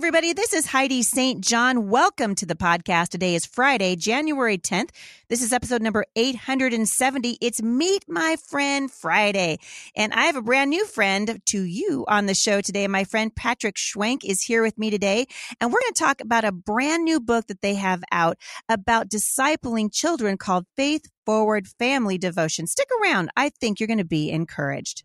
everybody. This is Heidi St. John. Welcome to the podcast. Today is Friday, January 10th. This is episode number 870. It's Meet My Friend Friday. And I have a brand new friend to you on the show today. My friend Patrick Schwenk is here with me today. And we're going to talk about a brand new book that they have out about discipling children called Faith Forward Family Devotion. Stick around. I think you're going to be encouraged.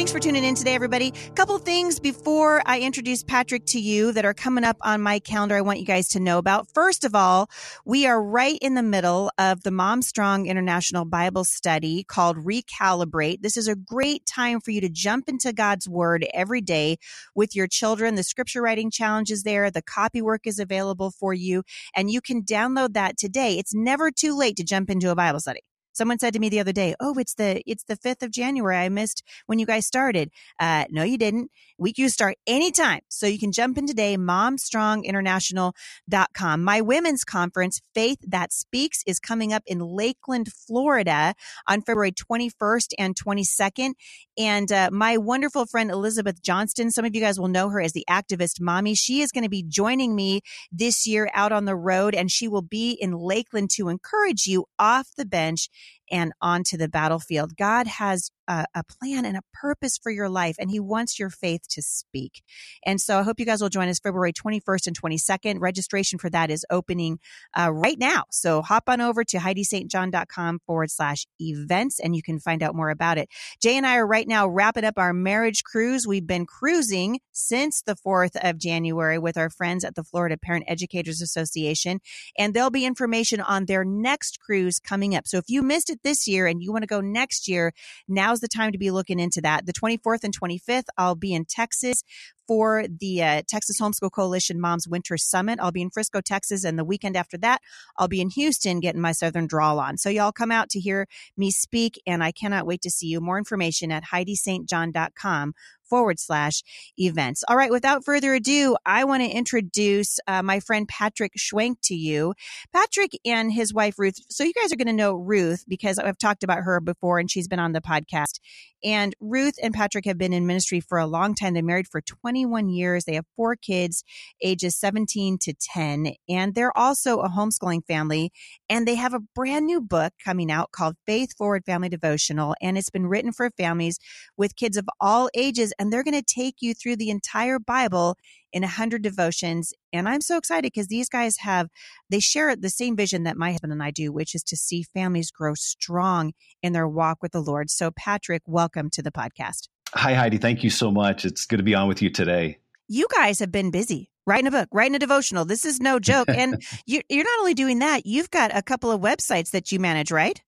Thanks for tuning in today, everybody. Couple things before I introduce Patrick to you that are coming up on my calendar I want you guys to know about. First of all, we are right in the middle of the MomStrong International Bible Study called Recalibrate. This is a great time for you to jump into God's Word every day with your children. The scripture writing challenge is there. The copy work is available for you, and you can download that today. It's never too late to jump into a Bible study. Someone said to me the other day, "Oh, it's the it's the fifth of January. I missed when you guys started." Uh, no, you didn't. We can start anytime, so you can jump in today. MomStrongInternational.com. My women's conference, Faith That Speaks, is coming up in Lakeland, Florida, on February 21st and 22nd. And uh, my wonderful friend Elizabeth Johnston, some of you guys will know her as the activist mommy. She is going to be joining me this year out on the road, and she will be in Lakeland to encourage you off the bench and onto the battlefield. God has a, a, plan and a purpose for your life, and He wants your faith to speak. And so I hope you guys will join us February 21st and 22nd. Registration for that is opening uh, right now. So hop on over to HeidiSt.John.com forward slash events, and you can find out more about it. Jay and I are right now wrapping up our marriage cruise. We've been cruising since the 4th of January with our friends at the Florida Parent Educators Association, and there'll be information on their next cruise coming up. So if you missed it this year and you want to go next year, now's the time to be looking into that. The 24th and 25th, I'll be in Texas for the uh, Texas Homeschool Coalition Moms Winter Summit. I'll be in Frisco, Texas, and the weekend after that, I'll be in Houston getting my Southern drawl on. So y'all come out to hear me speak, and I cannot wait to see you. More information at HeidiSt.John.com forward slash events. All right, without further ado, I want to introduce uh, my friend Patrick Schwenk to you. Patrick and his wife Ruth. So you guys are going to know Ruth because I've talked about her before and she's been on the podcast. And Ruth and Patrick have been in ministry for a long time. They're married for 21 years. They have four kids, ages 17 to 10. And they're also a homeschooling family. And they have a brand new book coming out called Faith Forward Family Devotional. And it's been written for families with kids of all ages. And they're going to take you through the entire Bible in 100 devotions. And I'm so excited because these guys have, they share the same vision that my husband and I do, which is to see families grow strong in their walk with the Lord. So, Patrick, welcome to the podcast. Hi, Heidi. Thank you so much. It's good to be on with you today. You guys have been busy writing a book, writing a devotional. This is no joke. And you, you're not only doing that, you've got a couple of websites that you manage, right?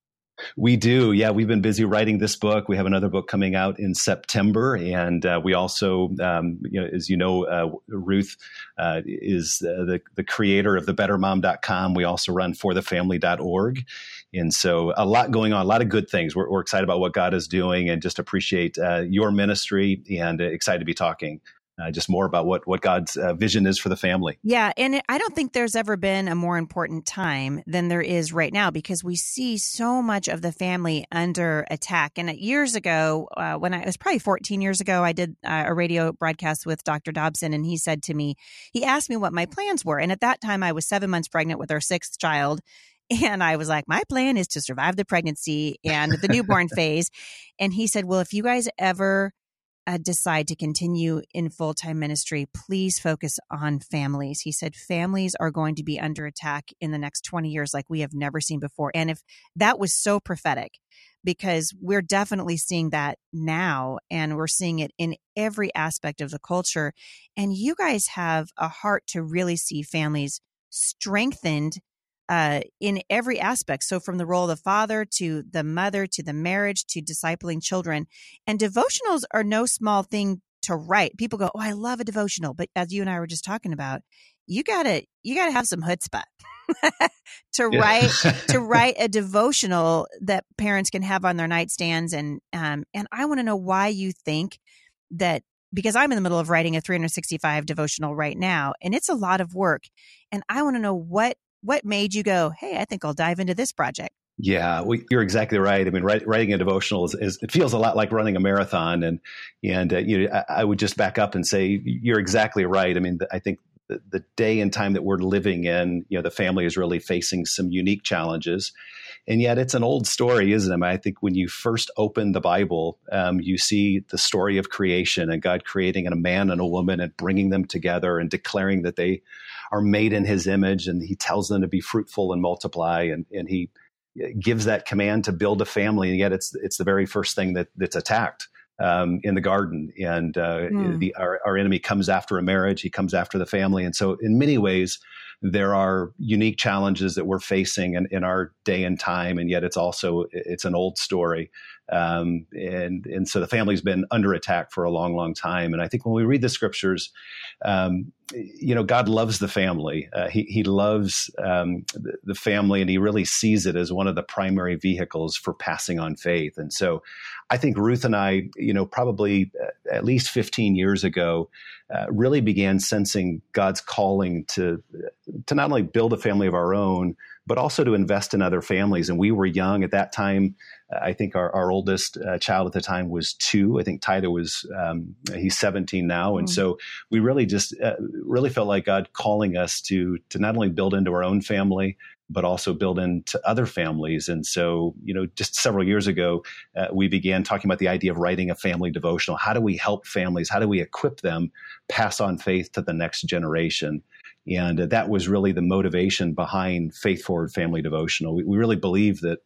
We do. Yeah, we've been busy writing this book. We have another book coming out in September. And uh, we also, um, you know, as you know, uh, Ruth uh, is the, the creator of the bettermom.com. We also run forthefamily.org. And so a lot going on, a lot of good things. We're, we're excited about what God is doing and just appreciate uh, your ministry and uh, excited to be talking uh, just more about what what God's uh, vision is for the family. Yeah, and I don't think there's ever been a more important time than there is right now because we see so much of the family under attack. And years ago, uh, when I it was probably 14 years ago, I did uh, a radio broadcast with Dr. Dobson, and he said to me, he asked me what my plans were, and at that time I was seven months pregnant with our sixth child. And I was like, my plan is to survive the pregnancy and the newborn phase. And he said, well, if you guys ever uh, decide to continue in full time ministry, please focus on families. He said families are going to be under attack in the next 20 years like we have never seen before. And if that was so prophetic, because we're definitely seeing that now and we're seeing it in every aspect of the culture. And you guys have a heart to really see families strengthened uh, in every aspect. So, from the role of the father to the mother to the marriage to discipling children. And devotionals are no small thing to write. People go, Oh, I love a devotional. But as you and I were just talking about, you gotta you gotta have some chutzpah to write to write a devotional that parents can have on their nightstands and um and I want to know why you think that because I'm in the middle of writing a 365 devotional right now and it's a lot of work and I want to know what what made you go, hey, I think I'll dive into this project? Yeah, you're exactly right. I mean, write, writing a devotional is, is, it feels a lot like running a marathon, and and uh, you know, I, I, would just back up and say you're exactly right. I mean, I think the, the day and time that we're living in, you know, the family is really facing some unique challenges, and yet it's an old story, isn't it? I, mean, I think when you first open the Bible, um, you see the story of creation and God creating a man and a woman and bringing them together and declaring that they are made in His image, and He tells them to be fruitful and multiply, and and He gives that command to build a family, and yet it's it's the very first thing that that's attacked um, in the garden, and uh, mm. the, our, our enemy comes after a marriage, he comes after the family, and so in many ways there are unique challenges that we're facing in, in our day and time, and yet it's also it's an old story, um, and and so the family's been under attack for a long, long time. And I think when we read the scriptures, um, you know, God loves the family. Uh, he He loves um, the, the, family, and He really sees it as one of the primary vehicles for passing on faith. And so, I think Ruth and I, you know, probably uh, at least 15 years ago, uh, really began sensing God's calling to to not only build a family of our own, but also to invest in other families. And we were young at that time. I think our, our oldest uh, child at the time was two. I think Tyler was um, he's 17 now, and mm-hmm. so we really just uh, really felt like God calling us to to not only build into our own family, but also build into other families. And so, you know, just several years ago, uh, we began talking about the idea of writing a family devotional. How do we help families? How do we equip them pass on faith to the next generation? And uh, that was really the motivation behind Faith Forward Family Devotional. We, we really believe that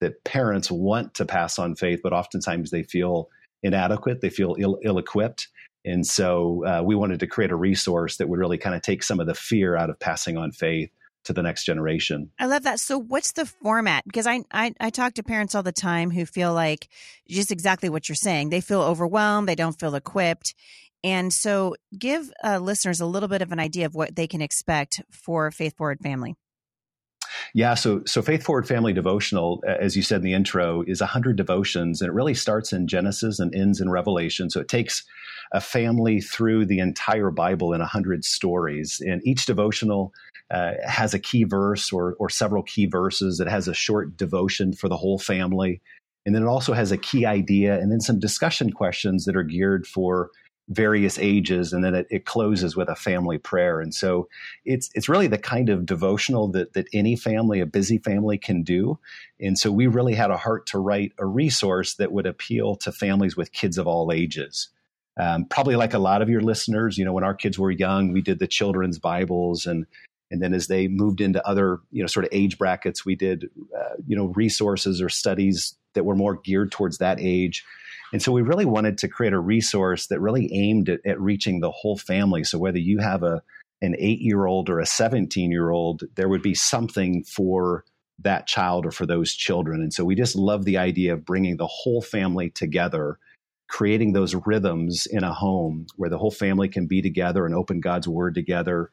that parents want to pass on faith, but oftentimes they feel inadequate, they feel ill equipped. And so uh, we wanted to create a resource that would really kind of take some of the fear out of passing on faith to the next generation. I love that. So what's the format? Because I, I, I talk to parents all the time who feel like just exactly what you're saying. They feel overwhelmed, they don't feel equipped. And so give uh, listeners a little bit of an idea of what they can expect for Faith Forward Family. Yeah, so so Faith Forward Family Devotional, as you said in the intro, is hundred devotions, and it really starts in Genesis and ends in Revelation. So it takes a family through the entire Bible in hundred stories, and each devotional uh, has a key verse or or several key verses. It has a short devotion for the whole family, and then it also has a key idea, and then some discussion questions that are geared for various ages and then it, it, closes with a family prayer. And so it's it's really the kind of devotional that that any family a busy family can do. And so we really had a heart to write a resource that would appeal to families with kids of all ages. Um, probably like a lot of your listeners you know when our kids were young we did the children's bibles and and then as they moved into other you know sort of age brackets we did uh, you know resources or studies that were more geared towards that age and so we really wanted to create a resource that really aimed at, at reaching the whole family. So whether you have a an eight year old or a 17 year old, there would be something for that child or for those children. And so we just love the idea of bringing the whole family together, creating those rhythms in a home where the whole family can be together and open God's word together.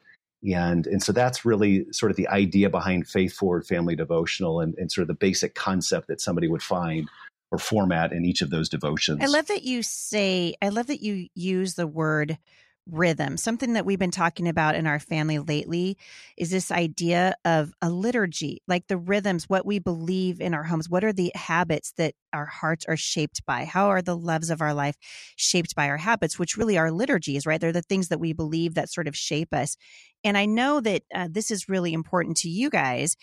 And, and so that's really sort of the idea behind Faith Forward Family Devotional and, and sort of the basic concept that somebody would find or format in each of those devotions. I love that you say, I love that you use the word rhythm. Something that we've been talking about in our family lately is this idea of a liturgy, like the rhythms, what we believe in our homes. What are the habits that our hearts are shaped by? How are the loves of our life shaped by our habits, which really are liturgies, right? They're the things that we believe that sort of shape us. And I know that uh, this is really important to you guys.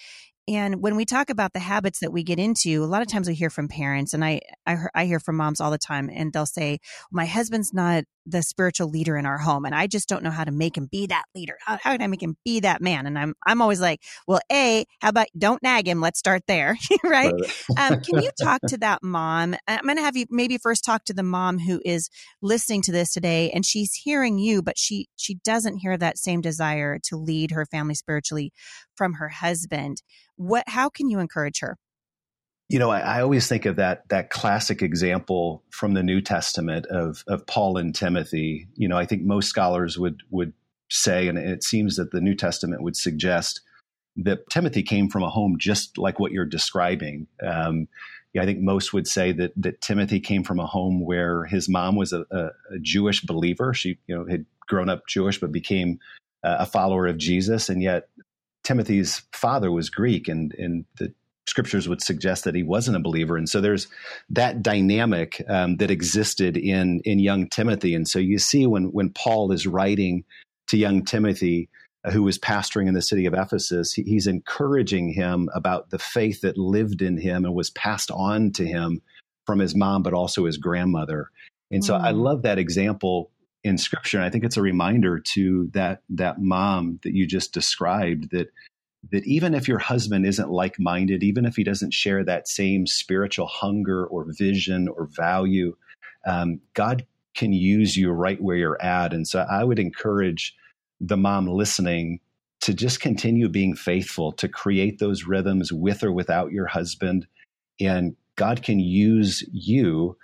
And when we talk about the habits that we get into, a lot of times we hear from parents, and I I, I hear from moms all the time, and they'll say, "My husband's not the spiritual leader in our home, and I just don't know how to make him be that leader. How, how can I make him be that man?" And I'm I'm always like, "Well, a how about don't nag him? Let's start there, right?" um, can you talk to that mom? I'm going to have you maybe first talk to the mom who is listening to this today, and she's hearing you, but she she doesn't hear that same desire to lead her family spiritually from her husband what how can you encourage her you know I, I, always think of that that classic example from the new testament of of paul and timothy you know i think most scholars would would say and it seems that the new testament would suggest that timothy came from a home just like what you're describing um, yeah, I think most would say that that Timothy came from a home where his mom was a, a, a Jewish believer. She, you know, had grown up Jewish but became a follower of Jesus, and yet Timothy's father was Greek, and and the scriptures would suggest that he wasn't a believer. And so there's that dynamic um, that existed in in young Timothy. And so you see when when Paul is writing to young Timothy, uh, who was pastoring in the city of Ephesus, he, he's encouraging him about the faith that lived in him and was passed on to him from his mom, but also his grandmother. And so mm. I love that example in scripture. And I think it's a reminder to that that mom that you just described that that even if your husband isn't like-minded, even if he doesn't share that same spiritual hunger or vision or value, um, God can use you right where you're at. And so I would encourage the mom listening to just continue being faithful to create those rhythms with or without your husband. And God can use you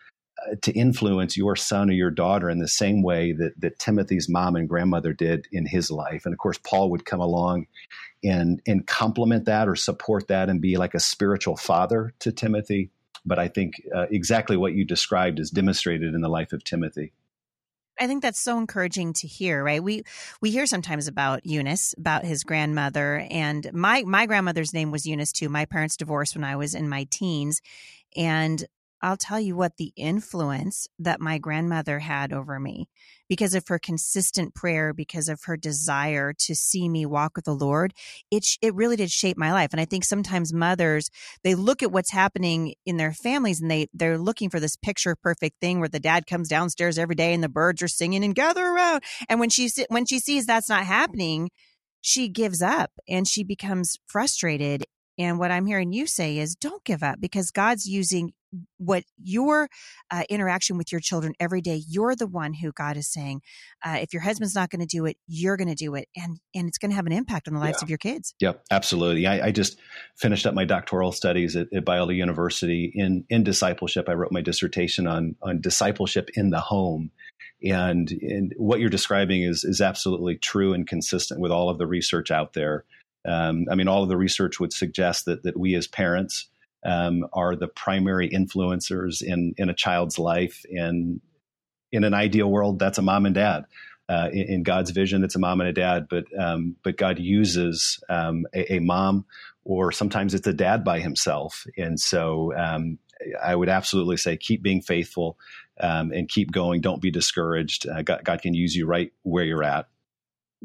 to influence your son or your daughter in the same way that, that Timothy's mom and grandmother did in his life. And of course, Paul would come along and, and complement that or support that and be like a spiritual father to Timothy. But I think uh, exactly what you described is demonstrated in the life of Timothy. I think that's so encouraging to hear, right? We we hear sometimes about Eunice, about his grandmother, and my my grandmother's name was Eunice too. My parents divorced when I was in my teens, and I'll tell you what the influence that my grandmother had over me because of her consistent prayer, because of her desire to see me walk with the Lord, it it really did shape my life. And I think sometimes mothers they look at what's happening in their families and they they're looking for this picture perfect thing where the dad comes downstairs every day and the birds are singing and gather around. And when she when she sees that's not happening, she gives up and she becomes frustrated and what I'm hearing you say is don't give up because God's using what your uh, interaction with your children every day you're the one who god is saying uh, if your husband's not going to do it you're going to do it and and it's going to have an impact on the lives yeah. of your kids yep absolutely I, I, just finished up my doctoral studies at, at biola university in in discipleship i wrote my dissertation on on discipleship in the home and, and what you're describing is is absolutely true and consistent with all of the research out there um, I mean, all of the research would suggest that that we as parents um, are the primary influencers in in a child's life. And in an ideal world, that's a mom and dad. Uh, in, in, God's vision, it's a mom and a dad, but um, but God uses um, a, a, mom, or sometimes it's a dad by himself. And so um, I would absolutely say keep being faithful um, and keep going. Don't be discouraged. Uh, God, God can use you right where you're at.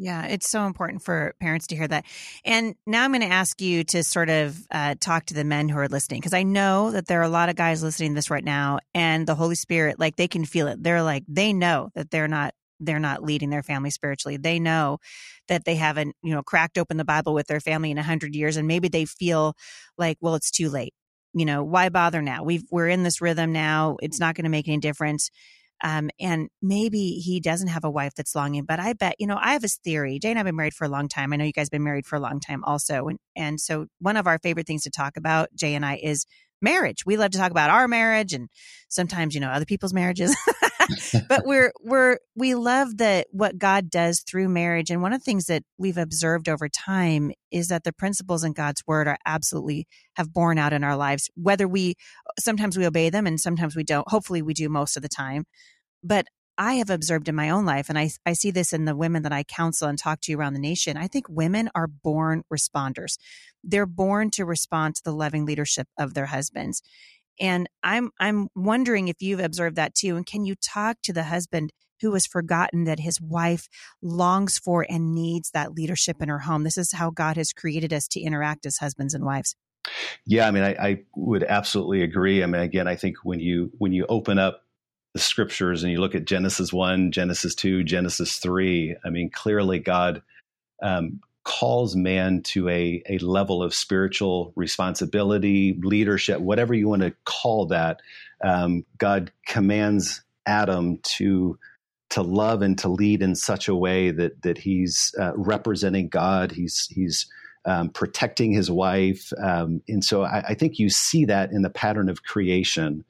Yeah, it's so important for parents to hear that. And now I'm going to ask you to sort of uh, talk to the men who are listening because I know that there are a lot of guys listening to this right now, and the Holy Spirit, like they can feel it. They're like they know that they're not they're not leading their family spiritually. They know that they haven't you know cracked open the Bible with their family in a hundred years, and maybe they feel like, well, it's too late. You know, why bother now? We've we're in this rhythm now. It's not going to make any difference. Um, and maybe he doesn't have a wife that's longing, but I bet, you know, I have this theory. Jay and I've been married for a long time. I know you guys have been married for a long time also. And, and so one of our favorite things to talk about, Jay and I, is marriage. We love to talk about our marriage and sometimes, you know, other people's marriages. but we're we're we love that what God does through marriage. And one of the things that we've observed over time is that the principles in God's word are absolutely have borne out in our lives. Whether we sometimes we obey them and sometimes we don't. Hopefully we do most of the time. But I have observed in my own life, and I, I see this in the women that I counsel and talk to around the nation. I think women are born responders. They're born to respond to the loving leadership of their husbands. And I'm I'm wondering if you've observed that too. And can you talk to the husband who has forgotten that his wife longs for and needs that leadership in her home? This is how God has created us to interact as husbands and wives. Yeah, I mean, I, I would absolutely agree. I mean, again, I think when you when you open up the scriptures and you look at Genesis 1, Genesis 2, Genesis 3, I mean, clearly God um, calls man to a, a level of spiritual responsibility, leadership, whatever you want to call that. Um, God commands Adam to to love and to lead in such a way that that he's uh, representing God. He's he's um, protecting his wife, um, and so I, I, think you see that in the pattern of creation.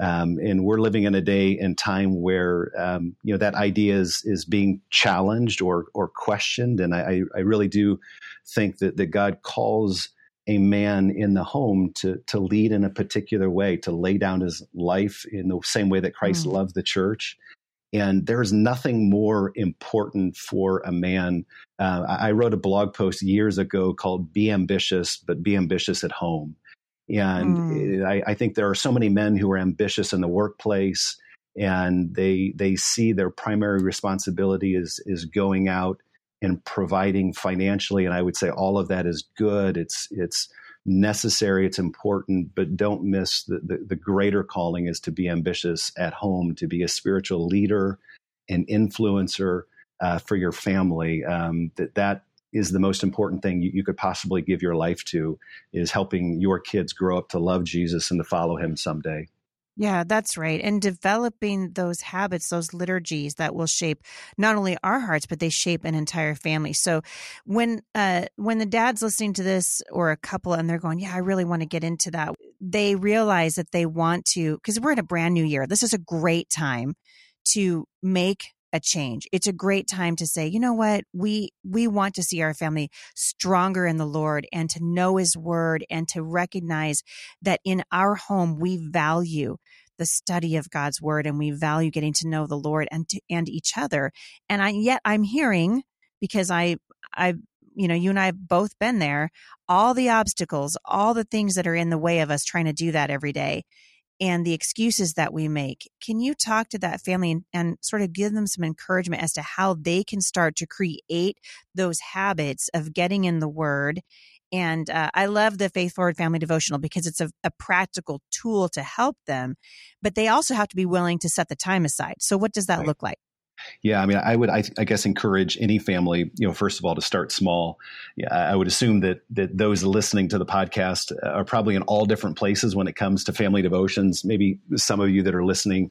Um, and we're living in a day and time where um, you know that idea is is being challenged or or questioned, and I, I really do think that that God calls a man in the home to to lead in a particular way, to lay down his life in the same way that Christ mm. loved the church. And there's nothing more important for a man. Uh, I wrote a blog post years ago called "Be Ambitious, but Be Ambitious at Home." And mm. I, I think there are so many men who are ambitious in the workplace and they they see their primary responsibility is is going out and providing financially and i would say all of that is good it's it's necessary it's important but don't miss the, the, the greater calling is to be ambitious at home to be a spiritual leader an influencer uh, for your family um, that that is the most important thing you, you could possibly give your life to is helping your kids grow up to love Jesus and to follow him someday. Yeah, that's right. And developing those habits, those liturgies that will shape not only our hearts, but they shape an entire family. So when uh when the dad's listening to this or a couple and they're going, Yeah, I really want to get into that, they realize that they want to because we're in a brand new year. This is a great time to make a change. It's a great time to say, you know what? We we want to see our family stronger in the Lord and to know his word and to recognize that in our home we value the study of God's word and we value getting to know the Lord and to, and each other. And I yet I'm hearing because I I you know, you and I have both been there, all the obstacles, all the things that are in the way of us trying to do that every day and the excuses that we make. Can you talk to that family and, and, sort of give them some encouragement as to how they can start to create those habits of getting in the Word? And uh, I love the Faith Forward Family Devotional because it's a, a practical tool to help them, but they also have to be willing to set the time aside. So, what does that right. look like? Yeah, I mean, I would, I, I, guess, encourage any family, you know, first of all, to start small. Yeah, I would assume that that those listening to the podcast are probably in all different places when it comes to family devotions. Maybe some of you that are listening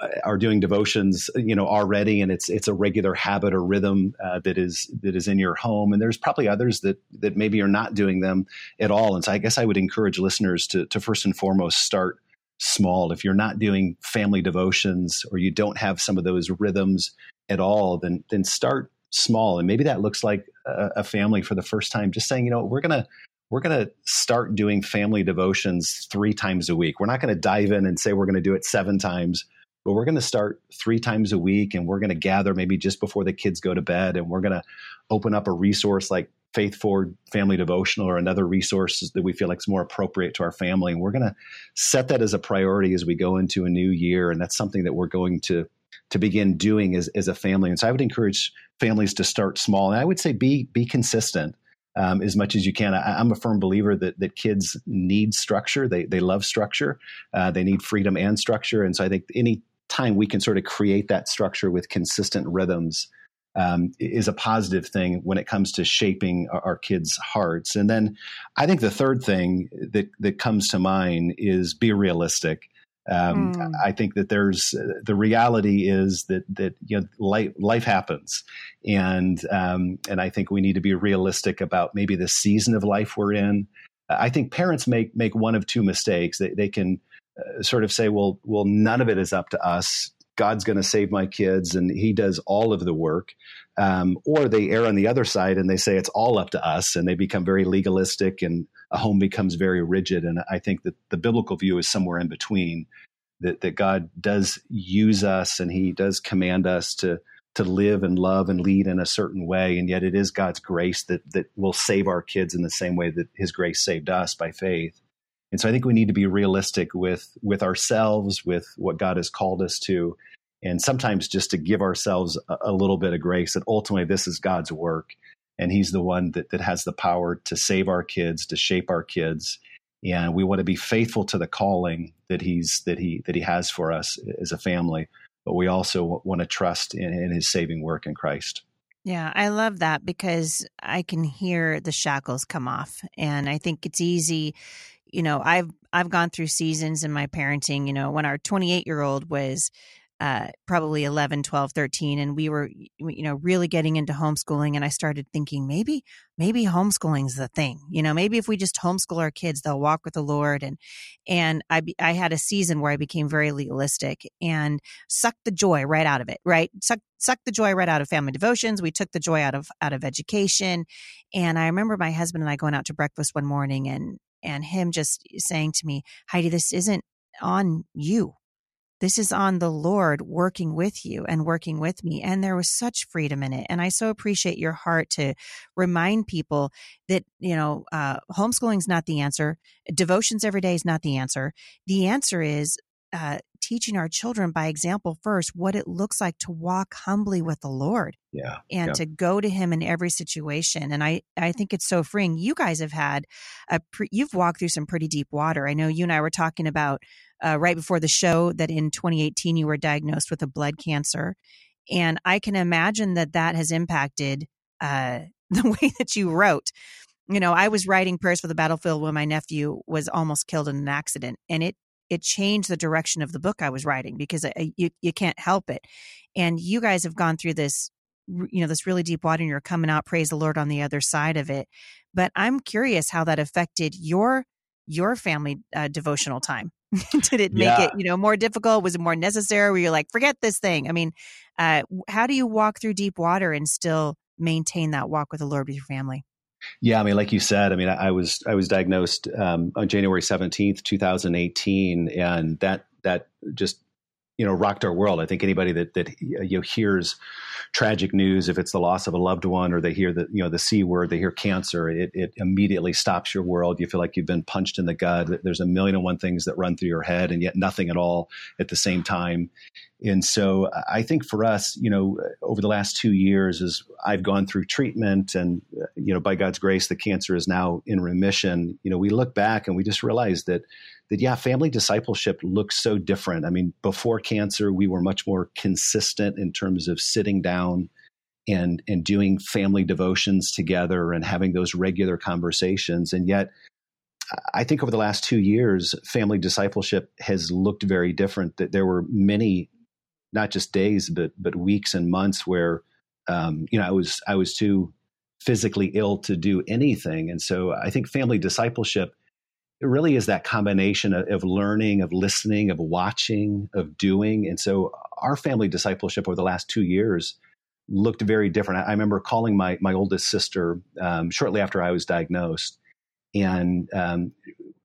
uh, are doing devotions, you know, already, and it's it's a regular habit or rhythm uh, that is that is in your home. And there's probably others that that maybe are not doing them at all. And so, I guess I would encourage listeners to to first and foremost start small. If you're not doing family devotions or you don't have some of those rhythms at all, then then start small. And maybe that looks like a, a family for the first time, just saying, you know, we're gonna we're going to start doing family devotions three times a week. We're not going to dive in and say we're going to do it seven times, but we're going to start three times a week and we're going to gather maybe just before the kids go to bed and we're going to open up a resource like Faith Forward Family Devotional or another resource that we feel like is more appropriate to our family. And we're going to set that as a priority as we go into a new year. And that's something that we're going to to begin doing as, as a family. And so I would encourage families to start small. And I would say be be consistent. Um, as much as you can. I, am a firm believer that that kids need structure. They they love structure. Uh, they need freedom and structure. And so I think any time we can sort of create that structure with consistent rhythms um, is a positive thing when it comes to shaping our, our, kids' hearts. And then I think the third thing that, that comes to mind is be realistic. Um, mm. I think that there's the reality is that that you know life, life happens, and um, and I think we need to be realistic about maybe the season of life we're in. I think parents make make one of two mistakes. They they can uh, sort of say, well, well, none of it is up to us. God's going to save my kids and he does all of the work. Um, or they err on the other side and they say it's all up to us and they become very legalistic and a home becomes very rigid. And I think that the biblical view is somewhere in between that, that God does use us and he does command us to, to live and love and lead in a certain way. And yet it is God's grace that, that will save our kids in the same way that his grace saved us by faith. And so I think we need to be realistic with with ourselves, with what God has called us to, and sometimes just to give ourselves a, a, little bit of grace that ultimately this is God's work, and He's the one that that has the power to save our kids, to shape our kids, and we want to be faithful to the calling that He's that He that He has for us as a family. But we also want to trust in, in His saving work in Christ. Yeah, I love that because I can hear the shackles come off. And I think it's easy you know, I've I've gone through seasons in my parenting, you know, when our 28 year old was uh, probably 11, 12, 13, and we were, you know, really getting into homeschooling. And I started thinking maybe, maybe homeschooling's the thing, you know, maybe if we just homeschool our kids, they'll walk with the Lord. And, and I, I had a season where I became very legalistic and sucked the joy right out of it, right? Suck, sucked the joy right out of family devotions. We took the joy out of, out of education. And I remember my husband and I going out to breakfast one morning and, and him just saying to me, Heidi, this isn't on you. this is on the Lord working with you and working with me. And there was such freedom in it. And I so appreciate your heart to remind people that, you know, uh, homeschooling is not the answer. Devotions every day is not the answer. The answer is uh, teaching our children by example first what it looks like to walk humbly with the Lord. Yeah. And yeah. to go to him in every situation. And I, I think it's so freeing. You guys have had a, pre, you've walked through some pretty deep water. I know you and I were talking about uh, right before the show that in 2018 you were diagnosed with a blood cancer. And I can imagine that that has impacted uh, the way that you wrote. You know, I was writing prayers for the battlefield when my nephew was almost killed in an accident, and it it changed the direction of the book I was writing because I, you you can't help it. And you guys have gone through this, you know, this really deep water, and you're coming out, praise the Lord, on the other side of it. But I'm curious how that affected your your family uh, devotional time. Did it make yeah. it, you know, more difficult? Was it more necessary? Where you're like, forget this thing? I mean, uh, how do you walk through deep water and still maintain that walk with the Lord with your family? Yeah, I mean, like you said, I mean, I, I was I was diagnosed um, on January seventeenth, two thousand eighteen, and that that just you know rocked our world. I think anybody that that you know hears tragic news, if it's the loss of a loved one or they hear the you know the c word, they hear cancer, it, it immediately stops your world. You feel like you've been punched in the gut. There's a million and one things that run through your head, and yet nothing at all at the same time. And so I think for us, you know, over the last two years, as I've gone through treatment, and you know, by God's grace, the cancer is now in remission. You know, we look back and we just realize that that yeah, family discipleship looks so different. I mean, before cancer, we were much more consistent in terms of sitting down and and doing family devotions together and having those regular conversations. And yet, I think over the last two years, family discipleship has looked very different. That there were many, not just days, but but weeks and months where, um, you know, I was I was too physically ill to do anything. And so I think family discipleship it really is that combination of, of, learning, of listening, of watching, of doing. And so our family discipleship over the last two years looked very different. I, I remember calling my my oldest sister um, shortly after I was diagnosed, and um,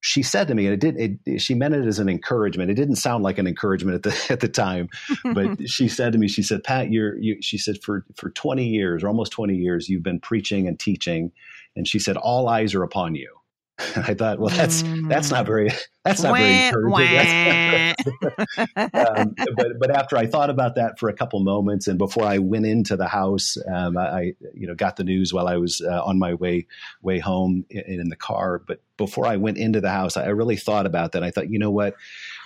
she said to me, and it did. It, she meant it as an encouragement. It didn't sound like an encouragement at the at the time, but she said to me, she said, "Pat, you're you." She said, "For for twenty years, or almost twenty years, you've been preaching and teaching," and she said, "All eyes are upon you." I thought, well, that's mm. that's not very that's not very encouraging. um, but but after I thought about that for a couple moments, and before I went into the house, um, I you know got the news while I was uh, on my way way home in, in, the car. But before I went into the house, I really thought about that. I thought, you know what,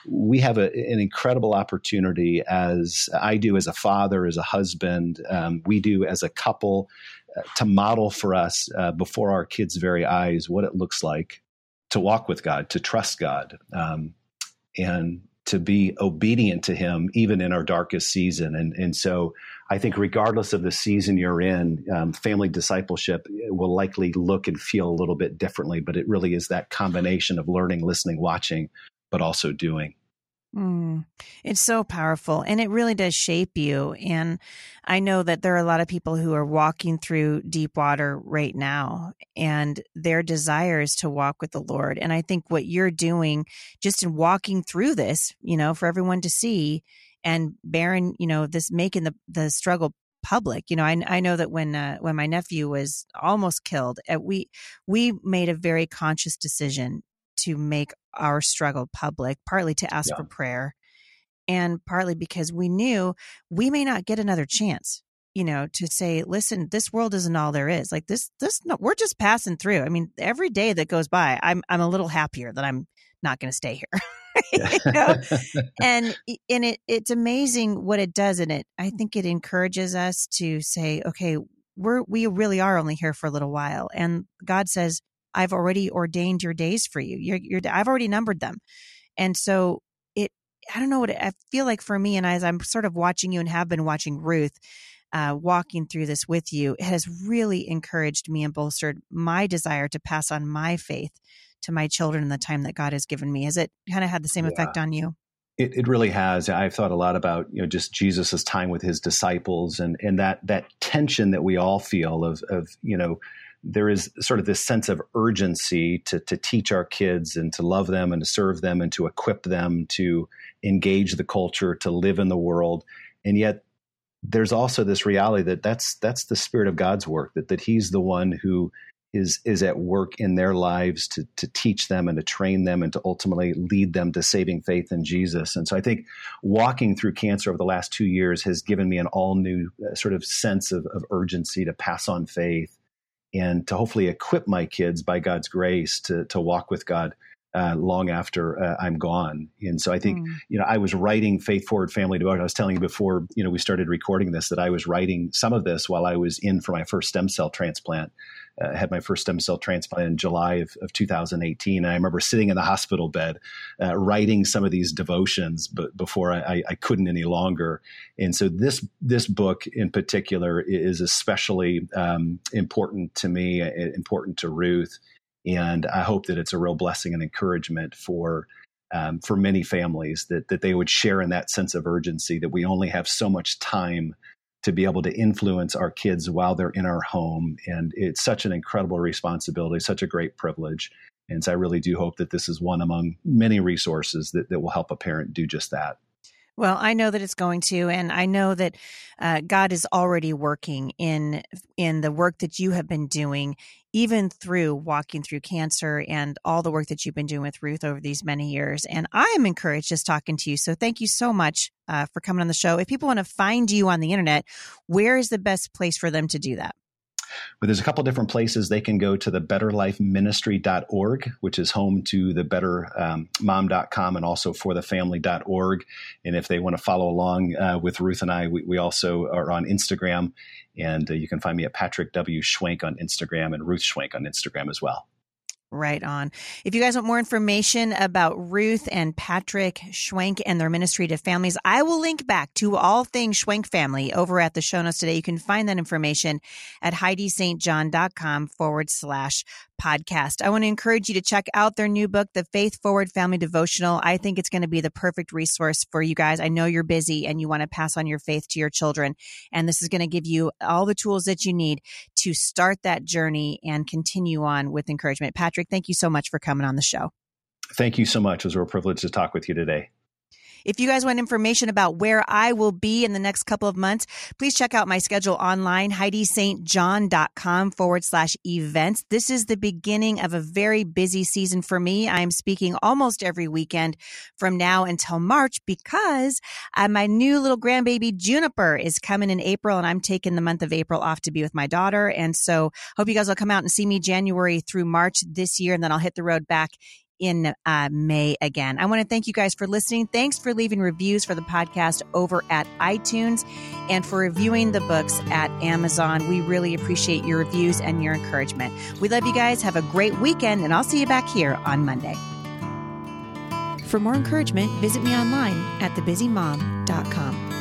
we have a, an incredible opportunity as I do as a father, as a husband, um, we do as a couple to model for us uh, before our kids' very eyes what it looks like to walk with God, to trust God, um, and to be obedient to Him even in our darkest season. And and so I think regardless of the season you're in, um, family discipleship will likely look and feel a little bit differently. But it really is that combination of learning, listening, watching, but also doing. Mm, it's so powerful and it really does shape you. And I know that there are a lot of people who are walking through deep water right now and their desire is to walk with the Lord. And I think what you're doing just in walking through this, you know, for everyone to see and bearing, you know, this making the, the struggle public. You know, I, I know that when uh, when my nephew was almost killed, uh, we we made a very conscious decision to make our struggle public, partly to ask yeah. for prayer, and partly because we knew we may not get another chance you know to say listen this world isn't all there is like this this no, we're just passing through i mean every day that goes by i'm i'm a little happier that i'm not going to stay here you know? and and it it's amazing what it does and it i think it encourages us to say okay we're we really are only here for a little while and god says I've already ordained your days for you. You're, you're, I've already numbered them. And so it, I don't know what it, I feel like for me. And as I'm sort of watching you and have been watching Ruth, uh, walking through this with you, it has really encouraged me and bolstered my desire to pass on my faith to my children in the time that God has given me. Has it kind of had the same yeah. effect on you? It, it really has. I've thought a lot about you know just Jesus's time with his disciples and and that that tension that we all feel of of you know there is sort of this sense of urgency to, to teach our kids and to love them and to serve them and to equip them to engage the culture, to live in the world. And yet there's also this reality that that's that's the spirit of God's work that that He's the one who is is at work in their lives to to teach them and to train them and to ultimately lead them to saving faith in Jesus. And so I think walking through cancer over the last two years has given me an all new uh, sort of sense of, of urgency to pass on faith and to hopefully equip my kids by God's grace to to walk with God uh, long after uh, I'm gone. And so I think, mm. you know, I was writing Faith Forward Family Devotion. I was telling you before, you know, we started recording this that I was writing some of this while I was in for my first stem cell transplant. Uh, had my first stem cell transplant in July of, of 2018. And I remember sitting in the hospital bed uh, writing some of these devotions but before I, I, couldn't any longer. And so this this book in particular is especially um, important to me, uh, important to Ruth and I hope that it's a real blessing and encouragement for um, for many families that that they would share in that sense of urgency that we only have so much time to be able to influence our kids while they're in our home, and it's such an incredible responsibility, such a great privilege. And so I really do hope that this is one among many resources that, that will help a parent do just that. Well, I know that it's going to, and I know that uh, God is already working in in the work that you have been doing, even through walking through cancer and all the work that you've been doing with Ruth over these many years. And I am encouraged just talking to you. So thank you so much uh, for coming on the show. If people want to find you on the internet, where is the best place for them to do that? But there's a couple different places they can go to the betterlifeministry.org, which is home to the bettermom.com um, and also for the family.org. And if they want to follow along uh, with Ruth and I, we, we, also are on Instagram. And uh, you can find me at Patrick W. Schwenk on Instagram and Ruth Schwenk on Instagram as well. Right on. If you guys want more information about Ruth and Patrick Schwenk and their ministry to families, I will link back to all things Schwenk family over at the show notes today. You can find that information at HeidiSt.John.com forward slash podcast. I want to encourage you to check out their new book, The Faith Forward Family Devotional. I think it's going to be the perfect resource for you guys. I know you're busy and you want to pass on your faith to your children. And this is going to give you all the tools that you need to start that journey and continue on with encouragement. Patrick, thank you so much for coming on the show. Thank you so much. It was a real privilege to talk with you today. If you guys want information about where I will be in the next couple of months, please check out my schedule online, HeidiSt.John.com forward slash events. This is the beginning of a very busy season for me. I'm speaking almost every weekend from now until March because uh, my new little grandbaby Juniper is coming in April and I'm taking the month of April off to be with my daughter. And so hope you guys will come out and see me January through March this year. And then I'll hit the road back in uh, May again. I want to thank you guys for listening. Thanks for leaving reviews for the podcast over at iTunes and for reviewing the books at Amazon. We really appreciate your reviews and your encouragement. We love you guys. Have a great weekend, and I'll see you back here on Monday. For more encouragement, visit me online at thebusymom.com.